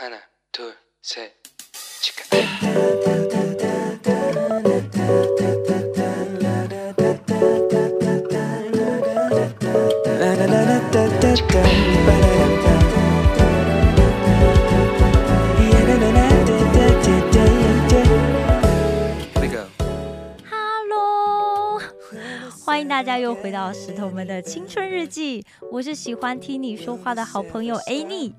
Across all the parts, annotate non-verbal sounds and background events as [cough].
하나, 둘, 셋, 치카. 欢迎大家又回到石头们的青春日记。我是喜欢听你说话的好朋友 Annie。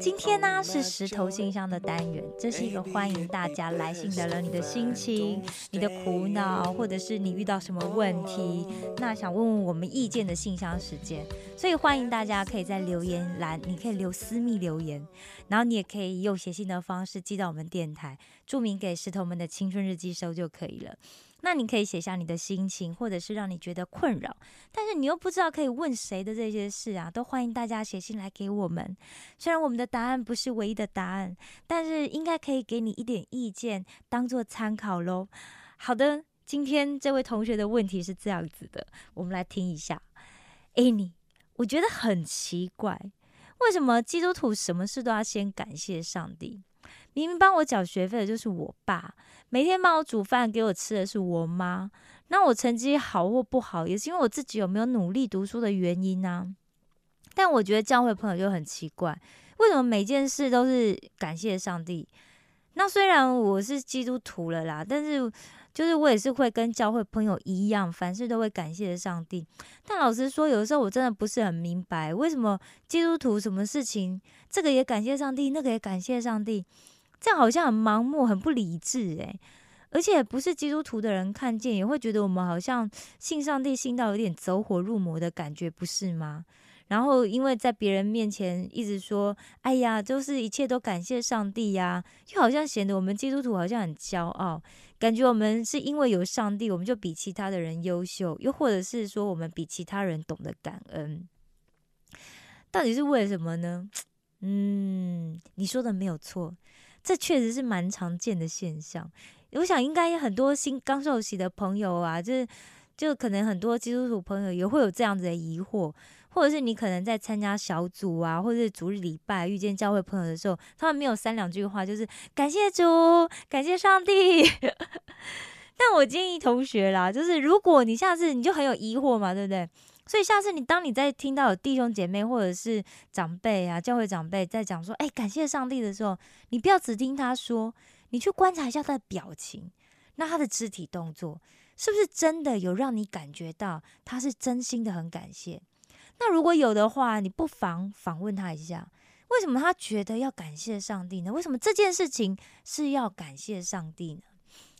今天呢是石头信箱的单元，这是一个欢迎大家来信的人你的心情、你的苦恼，或者是你遇到什么问题，那想问问我们意见的信箱时间。所以欢迎大家可以在留言栏，你可以留私密留言，然后你也可以用写信的方式寄到我们电台，注明给石头们的青春日记收就可以了。那你可以写下你的心情，或者是让你觉得困扰，但是你又不知道可以问谁的这些事啊，都欢迎大家写信来给我们。虽然我们的答案不是唯一的答案，但是应该可以给你一点意见，当做参考喽。好的，今天这位同学的问题是这样子的，我们来听一下。哎，你我觉得很奇怪，为什么基督徒什么事都要先感谢上帝？明明帮我缴学费的就是我爸，每天帮我煮饭给我吃的是我妈。那我成绩好或不好，也是因为我自己有没有努力读书的原因啊。但我觉得教会朋友就很奇怪，为什么每件事都是感谢上帝？那虽然我是基督徒了啦，但是就是我也是会跟教会朋友一样，凡事都会感谢上帝。但老实说，有的时候我真的不是很明白，为什么基督徒什么事情这个也感谢上帝，那个也感谢上帝。这样好像很盲目，很不理智诶。而且不是基督徒的人看见，也会觉得我们好像信上帝信到有点走火入魔的感觉，不是吗？然后因为在别人面前一直说“哎呀，就是一切都感谢上帝呀”，就好像显得我们基督徒好像很骄傲，感觉我们是因为有上帝，我们就比其他的人优秀，又或者是说我们比其他人懂得感恩，到底是为什么呢？嗯，你说的没有错。这确实是蛮常见的现象，我想应该很多新刚受洗的朋友啊，就是就可能很多基督徒朋友也会有这样子的疑惑，或者是你可能在参加小组啊，或者是主日礼拜遇见教会朋友的时候，他们没有三两句话，就是感谢主，感谢上帝。[laughs] 但我建议同学啦，就是如果你下次你就很有疑惑嘛，对不对？所以下次你当你在听到有弟兄姐妹或者是长辈啊，教会长辈在讲说，哎，感谢上帝的时候，你不要只听他说，你去观察一下他的表情，那他的肢体动作是不是真的有让你感觉到他是真心的很感谢？那如果有的话，你不妨访问他一下，为什么他觉得要感谢上帝呢？为什么这件事情是要感谢上帝呢？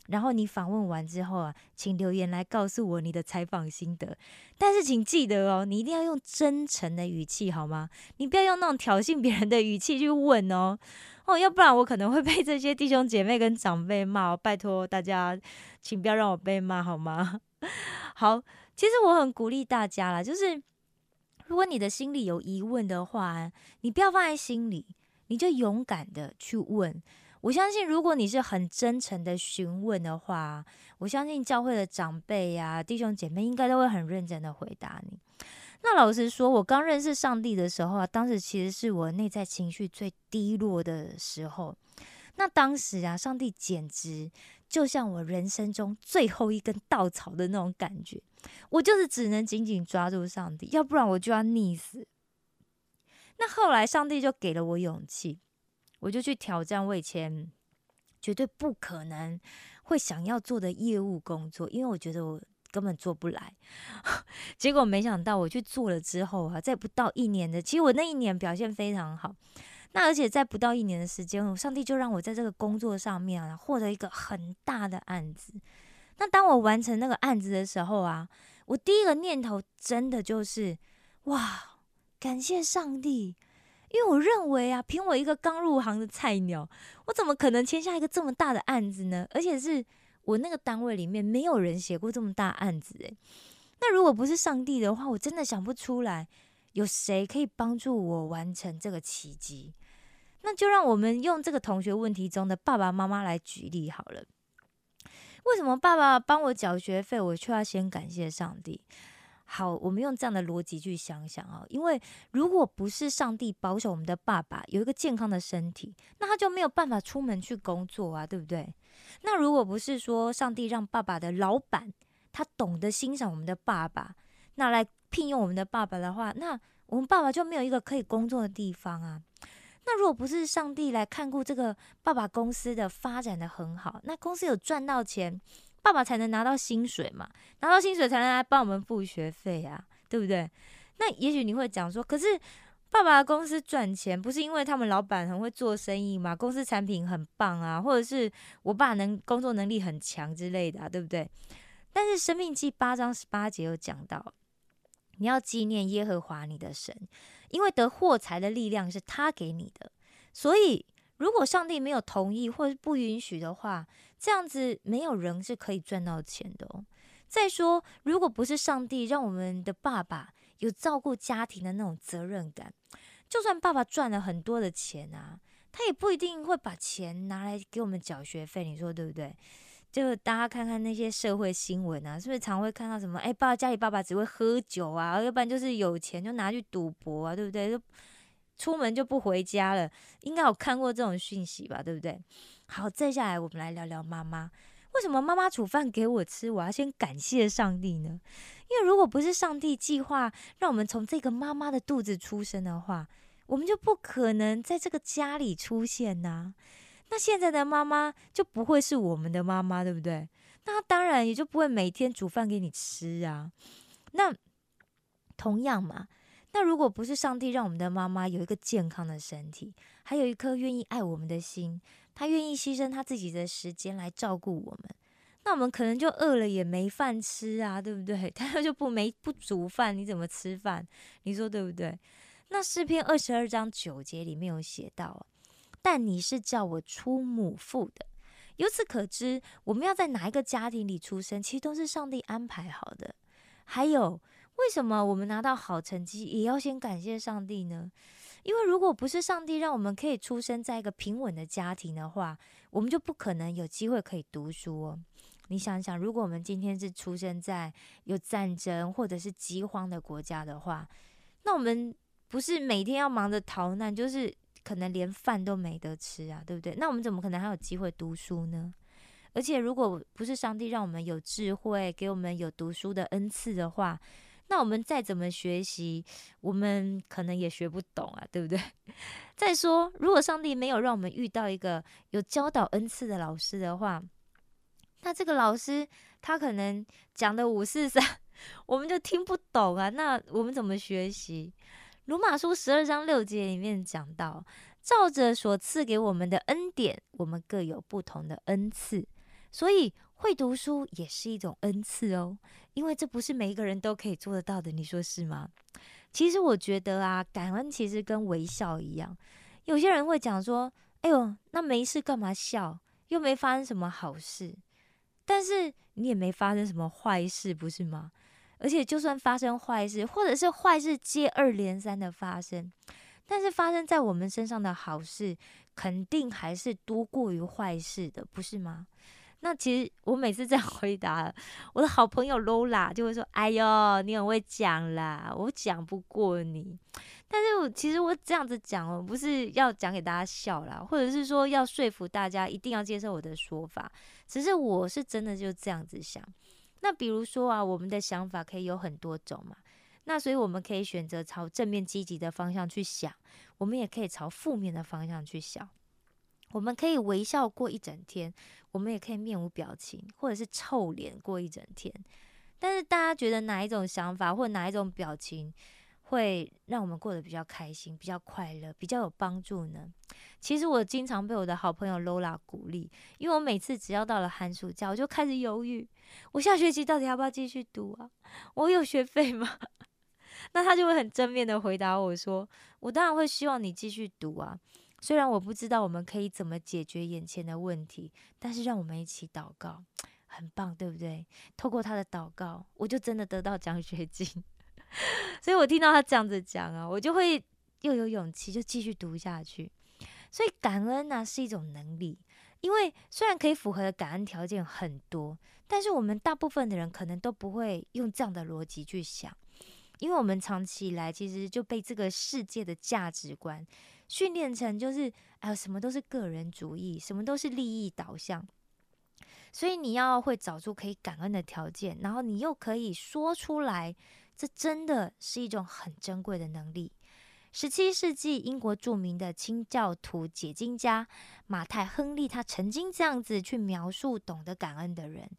然后你访问完之后啊，请留言来告诉我你的采访心得。但是请记得哦，你一定要用真诚的语气好吗？你不要用那种挑衅别人的语气去问哦哦，要不然我可能会被这些弟兄姐妹跟长辈骂。拜托大家，请不要让我被骂好吗？[laughs] 好，其实我很鼓励大家啦，就是如果你的心里有疑问的话，你不要放在心里，你就勇敢的去问。我相信，如果你是很真诚的询问的话，我相信教会的长辈呀、弟兄姐妹应该都会很认真的回答你。那老实说，我刚认识上帝的时候啊，当时其实是我内在情绪最低落的时候。那当时啊，上帝简直就像我人生中最后一根稻草的那种感觉，我就是只能紧紧抓住上帝，要不然我就要溺死。那后来，上帝就给了我勇气。我就去挑战我以前绝对不可能会想要做的业务工作，因为我觉得我根本做不来。[laughs] 结果没想到我去做了之后啊，在不到一年的，其实我那一年表现非常好。那而且在不到一年的时间，上帝就让我在这个工作上面啊获得一个很大的案子。那当我完成那个案子的时候啊，我第一个念头真的就是哇，感谢上帝。因为我认为啊，凭我一个刚入行的菜鸟，我怎么可能签下一个这么大的案子呢？而且是我那个单位里面没有人写过这么大案子诶。那如果不是上帝的话，我真的想不出来有谁可以帮助我完成这个奇迹。那就让我们用这个同学问题中的爸爸妈妈来举例好了。为什么爸爸帮我缴学费，我却要先感谢上帝？好，我们用这样的逻辑去想想啊，因为如果不是上帝保守我们的爸爸有一个健康的身体，那他就没有办法出门去工作啊，对不对？那如果不是说上帝让爸爸的老板他懂得欣赏我们的爸爸，那来聘用我们的爸爸的话，那我们爸爸就没有一个可以工作的地方啊。那如果不是上帝来看顾这个爸爸公司的发展的很好，那公司有赚到钱。爸爸才能拿到薪水嘛，拿到薪水才能来帮我们付学费啊，对不对？那也许你会讲说，可是爸爸的公司赚钱，不是因为他们老板很会做生意嘛？公司产品很棒啊，或者是我爸能工作能力很强之类的，啊，对不对？但是《生命记》八章十八节有讲到，你要纪念耶和华你的神，因为得获财的力量是他给你的，所以。如果上帝没有同意或者不允许的话，这样子没有人是可以赚到钱的哦。再说，如果不是上帝让我们的爸爸有照顾家庭的那种责任感，就算爸爸赚了很多的钱啊，他也不一定会把钱拿来给我们缴学费。你说对不对？就大家看看那些社会新闻啊，是不是常会看到什么？哎，爸家里爸爸只会喝酒啊，要不然就是有钱就拿去赌博啊，对不对？出门就不回家了，应该有看过这种讯息吧，对不对？好，接下来我们来聊聊妈妈。为什么妈妈煮饭给我吃，我要先感谢上帝呢？因为如果不是上帝计划让我们从这个妈妈的肚子出生的话，我们就不可能在这个家里出现呐。那现在的妈妈就不会是我们的妈妈，对不对？那当然也就不会每天煮饭给你吃啊。那同样嘛。那如果不是上帝让我们的妈妈有一个健康的身体，还有一颗愿意爱我们的心，她愿意牺牲她自己的时间来照顾我们，那我们可能就饿了也没饭吃啊，对不对？[laughs] 她就不没不煮饭，你怎么吃饭？你说对不对？那诗篇二十二章九节里面有写到，但你是叫我出母腹的，由此可知，我们要在哪一个家庭里出生，其实都是上帝安排好的。还有。为什么我们拿到好成绩也要先感谢上帝呢？因为如果不是上帝让我们可以出生在一个平稳的家庭的话，我们就不可能有机会可以读书哦。你想想，如果我们今天是出生在有战争或者是饥荒的国家的话，那我们不是每天要忙着逃难，就是可能连饭都没得吃啊，对不对？那我们怎么可能还有机会读书呢？而且，如果不是上帝让我们有智慧，给我们有读书的恩赐的话，那我们再怎么学习，我们可能也学不懂啊，对不对？[laughs] 再说，如果上帝没有让我们遇到一个有教导恩赐的老师的话，那这个老师他可能讲的五四三，[laughs] 我们就听不懂啊。那我们怎么学习？罗马书十二章六节里面讲到，照着所赐给我们的恩典，我们各有不同的恩赐，所以。会读书也是一种恩赐哦，因为这不是每一个人都可以做得到的，你说是吗？其实我觉得啊，感恩其实跟微笑一样。有些人会讲说：“哎呦，那没事干嘛笑？又没发生什么好事。”但是你也没发生什么坏事，不是吗？而且就算发生坏事，或者是坏事接二连三的发生，但是发生在我们身上的好事，肯定还是多过于坏事的，不是吗？那其实我每次这样 [laughs] 回答，我的好朋友 Lola 就会说：“哎呦，你很会讲啦，我讲不过你。”但是我其实我这样子讲哦，不是要讲给大家笑啦，或者是说要说服大家一定要接受我的说法，只是我是真的就这样子想。那比如说啊，我们的想法可以有很多种嘛，那所以我们可以选择朝正面积极的方向去想，我们也可以朝负面的方向去想。我们可以微笑过一整天，我们也可以面无表情，或者是臭脸过一整天。但是大家觉得哪一种想法或哪一种表情会让我们过得比较开心、比较快乐、比较有帮助呢？其实我经常被我的好朋友 Lola 鼓励，因为我每次只要到了寒暑假，我就开始犹豫：我下学期到底要不要继续读啊？我有学费吗？[laughs] 那他就会很正面的回答我说：我当然会希望你继续读啊。虽然我不知道我们可以怎么解决眼前的问题，但是让我们一起祷告，很棒，对不对？透过他的祷告，我就真的得到奖学金。[laughs] 所以我听到他这样子讲啊，我就会又有勇气，就继续读下去。所以感恩呢是一种能力，因为虽然可以符合的感恩条件很多，但是我们大部分的人可能都不会用这样的逻辑去想，因为我们长期以来其实就被这个世界的价值观训练成就是哎，什么都是个人主义，什么都是利益导向。所以你要会找出可以感恩的条件，然后你又可以说出来，这真的是一种很珍贵的能力。十七世纪英国著名的清教徒解经家马太·亨利，他曾经这样子去描述懂得感恩的人。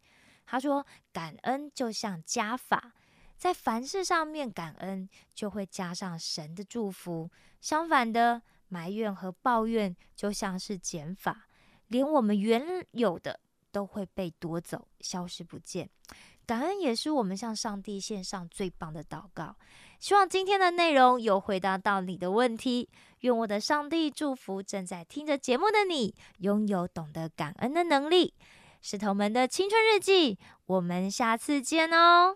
他说：“感恩就像加法，在凡事上面感恩，就会加上神的祝福；相反的，埋怨和抱怨就像是减法，连我们原有的。”都会被夺走，消失不见。感恩也是我们向上帝献上最棒的祷告。希望今天的内容有回答到你的问题。愿我的上帝祝福正在听着节目的你，拥有懂得感恩的能力。石头们的青春日记，我们下次见哦。